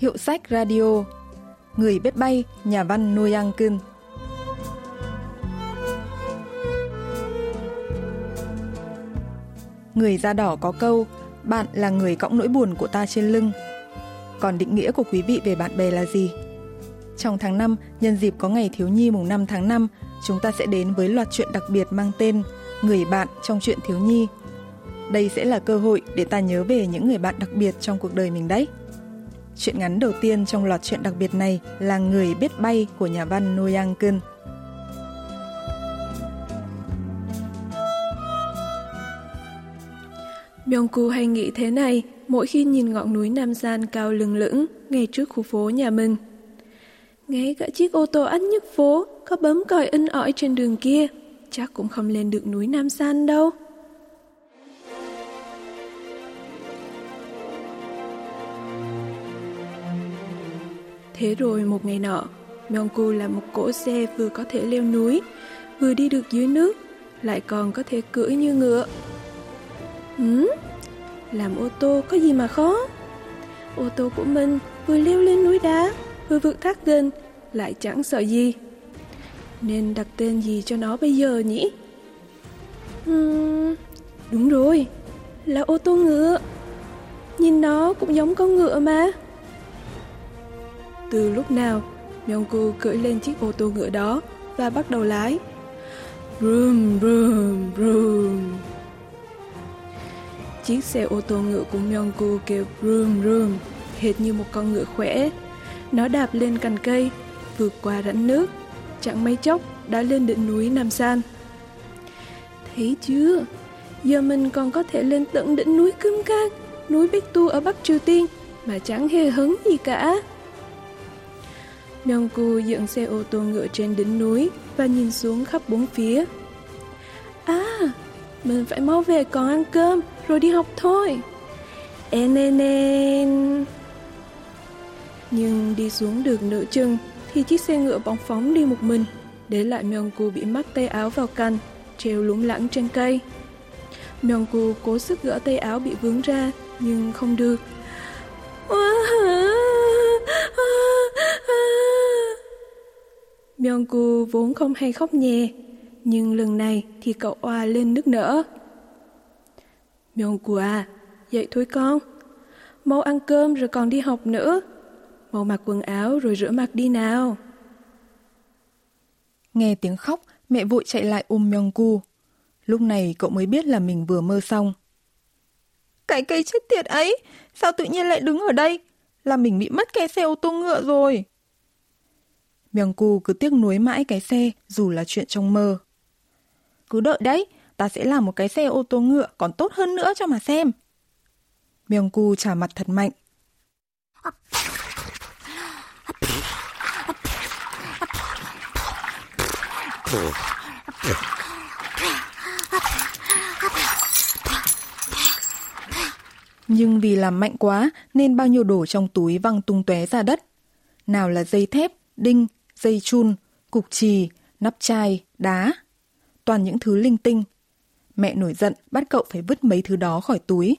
Hiệu sách radio Người biết bay, nhà văn Noyang Kun Người da đỏ có câu Bạn là người cõng nỗi buồn của ta trên lưng Còn định nghĩa của quý vị về bạn bè là gì? Trong tháng 5, nhân dịp có ngày thiếu nhi mùng 5 tháng 5, chúng ta sẽ đến với loạt chuyện đặc biệt mang tên Người bạn trong chuyện thiếu nhi. Đây sẽ là cơ hội để ta nhớ về những người bạn đặc biệt trong cuộc đời mình đấy. Chuyện ngắn đầu tiên trong loạt truyện đặc biệt này là Người biết bay của nhà văn Noyang Kun. Myongku hay nghĩ thế này mỗi khi nhìn ngọn núi Nam Gian cao lừng lững ngay trước khu phố nhà mình. Ngay cả chiếc ô tô ắt nhất phố có bấm còi in ỏi trên đường kia, chắc cũng không lên được núi Nam San đâu. Thế rồi một ngày nọ, Myongku là một cỗ xe vừa có thể leo núi, vừa đi được dưới nước, lại còn có thể cưỡi như ngựa. Ừ, làm ô tô có gì mà khó? Ô tô của mình vừa leo lên núi đá, vừa vượt thác gần, lại chẳng sợ gì. Nên đặt tên gì cho nó bây giờ nhỉ? Uhm, đúng rồi, là ô tô ngựa. Nhìn nó cũng giống con ngựa mà. Từ lúc nào, Myongku cưỡi lên chiếc ô tô ngựa đó và bắt đầu lái. Vroom, vroom, vroom. Chiếc xe ô tô ngựa của Myongku kêu vroom, vroom, hệt như một con ngựa khỏe. Nó đạp lên cành cây, vượt qua rãnh nước, chẳng mấy chốc đã lên đỉnh núi Nam San. Thấy chưa? Giờ mình còn có thể lên tận đỉnh núi Kim Cang, núi Bích Tu ở Bắc Triều Tiên mà chẳng hề hứng gì cả. Myongku dựng xe ô tô ngựa trên đỉnh núi và nhìn xuống khắp bốn phía. À, mình phải mau về còn ăn cơm rồi đi học thôi. Enenen. Nhưng đi xuống được nửa chừng thì chiếc xe ngựa bóng phóng đi một mình, để lại Myongku bị mắc tay áo vào cành, treo lủng lẳng trên cây. Myongku cố sức gỡ tay áo bị vướng ra, nhưng không được. Myongku vốn không hay khóc nhè, nhưng lần này thì cậu oa lên nước nở. Myongku à, dậy thôi con. Mau ăn cơm rồi còn đi học nữa. Mau mặc quần áo rồi rửa mặt đi nào. Nghe tiếng khóc, mẹ vội chạy lại ôm Myongku. Lúc này cậu mới biết là mình vừa mơ xong. Cái cây chết tiệt ấy, sao tự nhiên lại đứng ở đây? Là mình bị mất cái xe ô tô ngựa rồi. Myongku cứ tiếc nuối mãi cái xe dù là chuyện trong mơ. Cứ đợi đấy, ta sẽ làm một cái xe ô tô ngựa còn tốt hơn nữa cho mà xem. Myongku trả mặt thật mạnh. Nhưng vì làm mạnh quá nên bao nhiêu đồ trong túi văng tung tóe ra đất. Nào là dây thép, đinh, dây chun, cục chì, nắp chai, đá. Toàn những thứ linh tinh. Mẹ nổi giận bắt cậu phải vứt mấy thứ đó khỏi túi.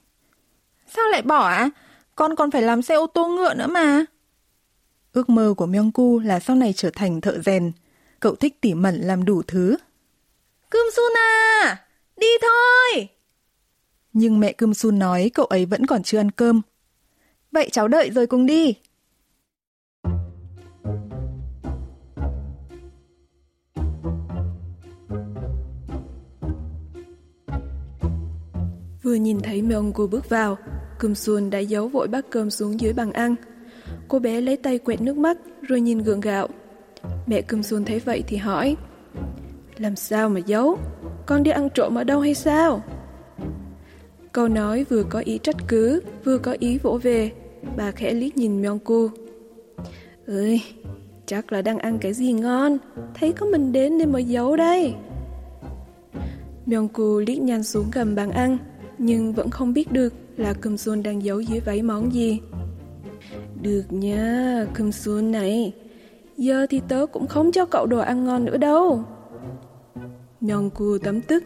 Sao lại bỏ ạ? À? Con còn phải làm xe ô tô ngựa nữa mà. Ước mơ của Myongku là sau này trở thành thợ rèn. Cậu thích tỉ mẩn làm đủ thứ. Cơm Sun à! Đi thôi! Nhưng mẹ Cơm Sun nói cậu ấy vẫn còn chưa ăn cơm. Vậy cháu đợi rồi cùng đi. Vừa nhìn thấy Myongku bước vào, Cơm Xuân đã giấu vội bát cơm xuống dưới bàn ăn. Cô bé lấy tay quẹt nước mắt rồi nhìn gượng gạo. Mẹ Cơm Xuân thấy vậy thì hỏi Làm sao mà giấu? Con đi ăn trộm ở đâu hay sao? Câu nói vừa có ý trách cứ, vừa có ý vỗ về. Bà khẽ liếc nhìn Myongku. Ơi, chắc là đang ăn cái gì ngon. Thấy có mình đến nên mới giấu đây. Myongku liếc nhanh xuống gầm bàn ăn, nhưng vẫn không biết được là Cơm Xuân đang giấu dưới váy món gì. Được nha, Cơm Xuân này. Giờ thì tớ cũng không cho cậu đồ ăn ngon nữa đâu. nhon Myongku tấm tức,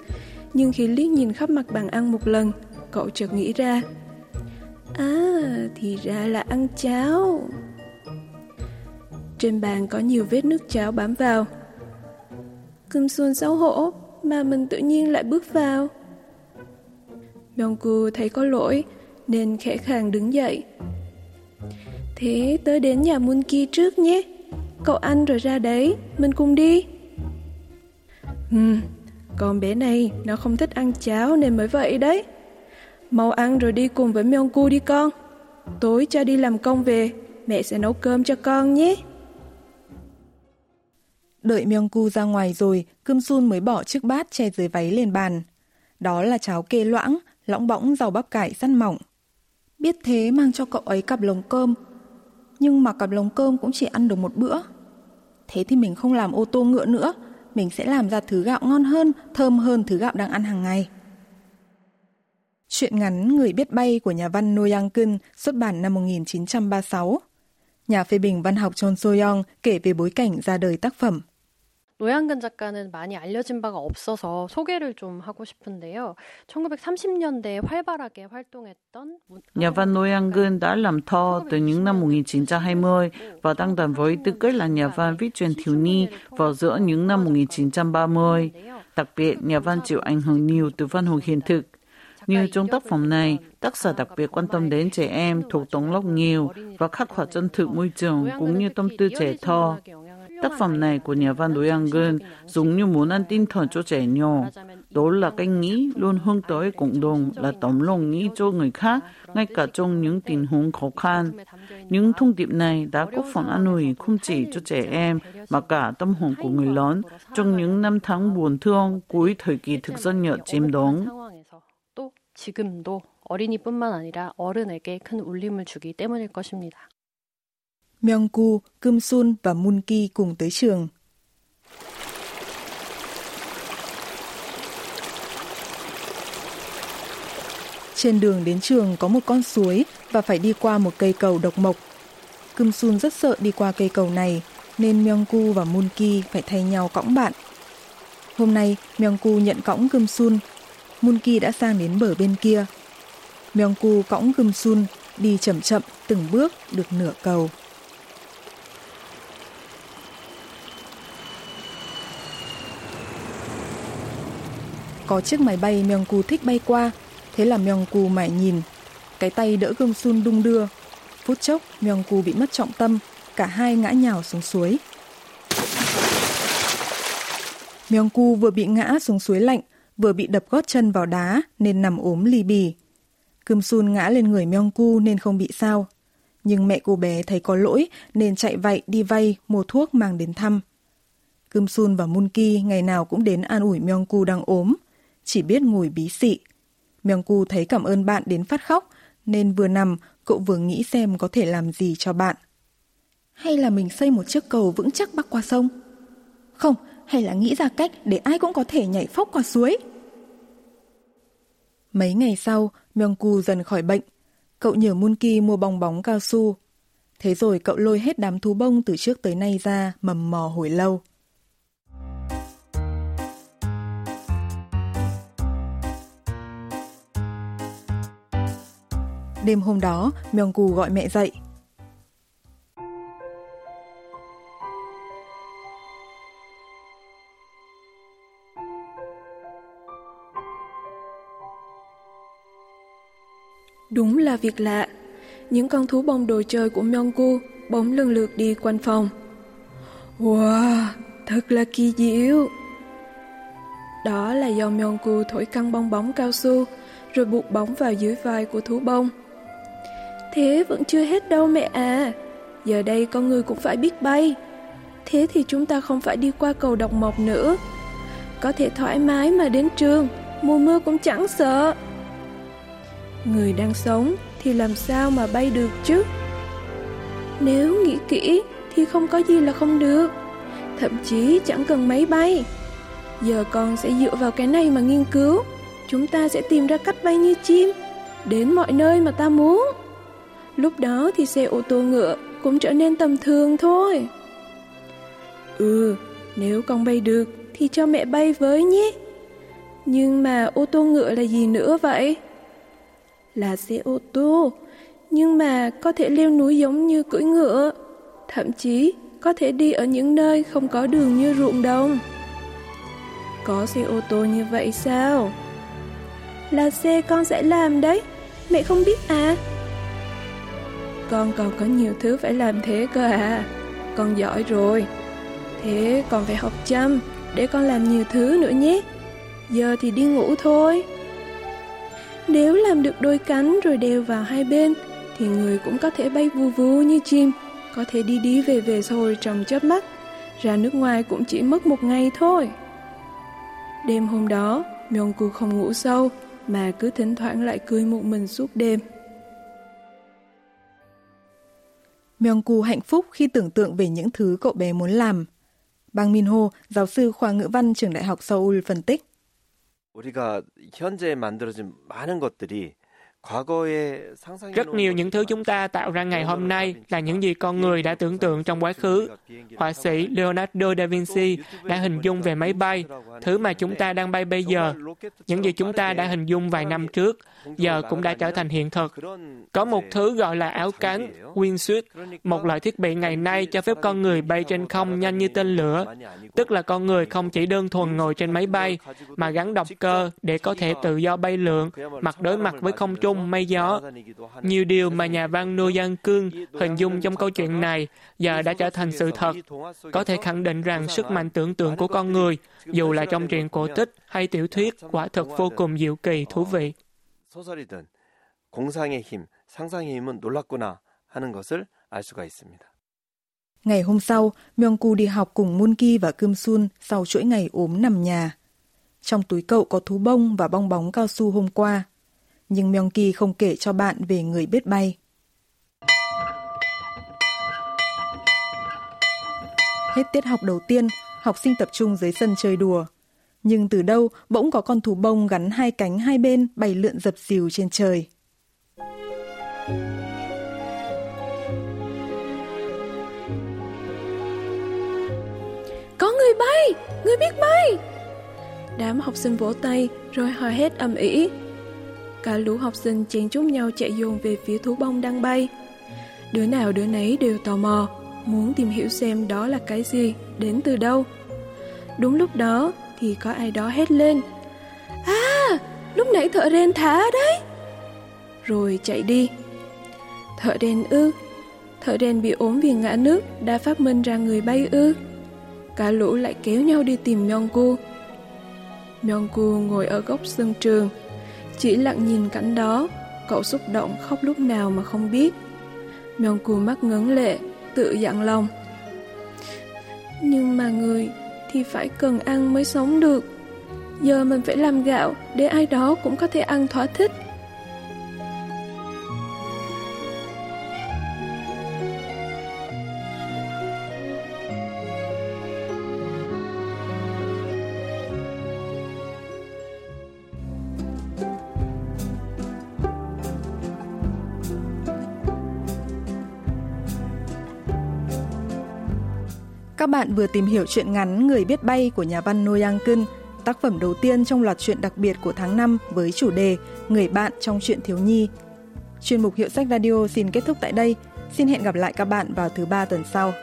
nhưng khi liếc nhìn khắp mặt bàn ăn một lần, cậu chợt nghĩ ra. À, thì ra là ăn cháo. Trên bàn có nhiều vết nước cháo bám vào. Cơm xuân xấu hổ mà mình tự nhiên lại bước vào. Myongku thấy có lỗi nên khẽ khàng đứng dậy. Thế tới đến nhà Munki trước nhé. Cậu ăn rồi ra đấy, mình cùng đi. Ừ, con bé này nó không thích ăn cháo nên mới vậy đấy. Mau ăn rồi đi cùng với Myongku đi con. Tối cha đi làm công về, mẹ sẽ nấu cơm cho con nhé. Đợi Myongku ra ngoài rồi, Cơm Sun mới bỏ chiếc bát che dưới váy lên bàn. Đó là cháo kê loãng, lõng bõng rau bắp cải săn mỏng. Biết thế mang cho cậu ấy cặp lồng cơm, nhưng mà cặp lồng cơm cũng chỉ ăn được một bữa. Thế thì mình không làm ô tô ngựa nữa, mình sẽ làm ra thứ gạo ngon hơn, thơm hơn thứ gạo đang ăn hàng ngày. Chuyện ngắn Người biết bay của nhà văn No Yang Kun xuất bản năm 1936. Nhà phê bình văn học Chon So-young kể về bối cảnh ra đời tác phẩm. 노양근 작가는 많이 알려진 바가 없어서 소개를 좀 하고 싶은데요. 1930년대에 활발하게 활동했던 Nhà văn Noyangun đã làm thơ từ những năm 1920 và đăng đàn với tư cách là nhà văn viết truyện thiếu nhi vào giữa những năm 1930. Đặc biệt, nhà văn chịu ảnh hưởng nhiều từ văn học hiện thực. Như trong tác phẩm này, tác giả đặc biệt quan tâm đến trẻ em thuộc tầng lớp nhiều và khắc họa chân thực môi trường cũng như tâm tư trẻ thơ. Tác phẩm này của nhà văn Đối An Gân giống như muốn ăn tinh thần cho trẻ nhỏ. Đó là cái nghĩ luôn hướng tới cộng đồng là tấm lòng nghĩ cho người khác, ngay cả trong những tình huống khó khăn. Những thông điệp này đã góp phần an ủi không chỉ cho trẻ em mà cả tâm hồn của người lớn trong những năm tháng buồn thương cuối thời kỳ thực dân Nhật chiếm đóng. 또 지금도 어린이뿐만 아니라 어른에게 큰 울림을 주기 때문일 것입니다. Myungku, Kim Sun và Moonki cùng tới trường. Trên đường đến trường có một con suối và phải đi qua một cây cầu độc mộc. Kim Sun rất sợ đi qua cây cầu này nên Myungku và Moonki phải thay nhau cõng bạn. Hôm nay, Myungku nhận cõng Kim Sun. Moonki đã sang đến bờ bên kia. Myungku cõng Kim Sun đi chậm chậm từng bước được nửa cầu. Có chiếc máy bay Myungku thích bay qua, thế là Myungku mải nhìn. Cái tay đỡ gương sun đung đưa. Phút chốc, Myungku bị mất trọng tâm, cả hai ngã nhào xuống suối. Myungku vừa bị ngã xuống suối lạnh, vừa bị đập gót chân vào đá nên nằm ốm lì bì. Cơm Sun ngã lên người Myungku nên không bị sao. Nhưng mẹ cô bé thấy có lỗi nên chạy vạy đi vay mua thuốc mang đến thăm. Cơm Sun và Moonki ngày nào cũng đến an ủi Myungku đang ốm chỉ biết ngồi bí xị. Myungku thấy cảm ơn bạn đến phát khóc, nên vừa nằm, cậu vừa nghĩ xem có thể làm gì cho bạn. Hay là mình xây một chiếc cầu vững chắc bắc qua sông? Không, hay là nghĩ ra cách để ai cũng có thể nhảy phóc qua suối? Mấy ngày sau, Myungku dần khỏi bệnh. Cậu nhờ Moonki mua bong bóng cao su. Thế rồi cậu lôi hết đám thú bông từ trước tới nay ra mầm mò hồi lâu. Đêm hôm đó, Myungku gọi mẹ dậy. Đúng là việc lạ. Những con thú bông đồ chơi của Myungku bỗng lần lượt đi quanh phòng. Wow, thật là kỳ diệu. Đó là do Myungku thổi căng bong bóng cao su rồi buộc bóng vào dưới vai của thú bông. Thế vẫn chưa hết đâu mẹ à. Giờ đây con người cũng phải biết bay. Thế thì chúng ta không phải đi qua cầu độc mộc nữa. Có thể thoải mái mà đến trường, mùa mưa cũng chẳng sợ. Người đang sống thì làm sao mà bay được chứ? Nếu nghĩ kỹ thì không có gì là không được. Thậm chí chẳng cần máy bay. Giờ con sẽ dựa vào cái này mà nghiên cứu. Chúng ta sẽ tìm ra cách bay như chim, đến mọi nơi mà ta muốn. Lúc đó thì xe ô tô ngựa cũng trở nên tầm thường thôi. Ừ, nếu con bay được thì cho mẹ bay với nhé. Nhưng mà ô tô ngựa là gì nữa vậy? Là xe ô tô, nhưng mà có thể leo núi giống như cưỡi ngựa. Thậm chí có thể đi ở những nơi không có đường như ruộng đồng. Có xe ô tô như vậy sao? Là xe con sẽ làm đấy, mẹ không biết à? Con còn có nhiều thứ phải làm thế cơ à, con giỏi rồi. Thế còn phải học chăm để con làm nhiều thứ nữa nhé. Giờ thì đi ngủ thôi. Nếu làm được đôi cánh rồi đều vào hai bên thì người cũng có thể bay vù vù như chim, có thể đi đi về về rồi trong chớp mắt. Ra nước ngoài cũng chỉ mất một ngày thôi. Đêm hôm đó, Myongku không ngủ sâu mà cứ thỉnh thoảng lại cười một mình suốt đêm. Myongku hạnh phúc khi tưởng tượng về những thứ cậu bé muốn làm. Bang Minho, giáo sư khoa ngữ văn trường đại học Seoul phân tích. 우리가 현재 만들어진 많은 것들이 rất nhiều những thứ chúng ta tạo ra ngày hôm nay là những gì con người đã tưởng tượng trong quá khứ. Họa sĩ Leonardo da Vinci đã hình dung về máy bay, thứ mà chúng ta đang bay bây giờ. Những gì chúng ta đã hình dung vài năm trước, giờ cũng đã trở thành hiện thực. Có một thứ gọi là áo cánh, wingsuit, một loại thiết bị ngày nay cho phép con người bay trên không nhanh như tên lửa. Tức là con người không chỉ đơn thuần ngồi trên máy bay, mà gắn động cơ để có thể tự do bay lượn, mặt đối mặt với không trung sông mây gió. Nhiều điều mà nhà văn Nô Giang Cương hình dung trong câu chuyện này giờ đã trở thành sự thật. Có thể khẳng định rằng sức mạnh tưởng tượng của con người, dù là trong truyện cổ tích hay tiểu thuyết, quả thực vô cùng diệu kỳ, thú vị. 공상의 힘, 상상의 힘은 놀랍구나 하는 것을 알 수가 있습니다. Ngày hôm sau, Myongku đi học cùng Moonki và Kim Sun sau chuỗi ngày ốm nằm nhà. Trong túi cậu có thú bông và bong bóng cao su hôm qua nhưng Myongki không kể cho bạn về người biết bay. Hết tiết học đầu tiên, học sinh tập trung dưới sân chơi đùa. Nhưng từ đâu bỗng có con thú bông gắn hai cánh hai bên bay lượn dập dìu trên trời. Có người bay, người biết bay. Đám học sinh vỗ tay rồi hò hét ầm ĩ Cả lũ học sinh chen chúc nhau chạy dồn về phía thú bông đang bay. Đứa nào đứa nấy đều tò mò, muốn tìm hiểu xem đó là cái gì, đến từ đâu. Đúng lúc đó thì có ai đó hét lên. À, lúc nãy thợ đen thả đấy. Rồi chạy đi. Thợ đen ư? Thợ đen bị ốm vì ngã nước đã phát minh ra người bay ư? Cả lũ lại kéo nhau đi tìm Myongku. Myongku ngồi ở góc sân trường, chỉ lặng nhìn cảnh đó, cậu xúc động khóc lúc nào mà không biết. Mèo cù mắt ngấn lệ, tự dặn lòng. Nhưng mà người thì phải cần ăn mới sống được. Giờ mình phải làm gạo để ai đó cũng có thể ăn thỏa thích. Các bạn vừa tìm hiểu chuyện ngắn Người biết bay của nhà văn No Yang Kun, tác phẩm đầu tiên trong loạt truyện đặc biệt của tháng 5 với chủ đề Người bạn trong chuyện thiếu nhi. Chuyên mục Hiệu sách Radio xin kết thúc tại đây. Xin hẹn gặp lại các bạn vào thứ ba tuần sau.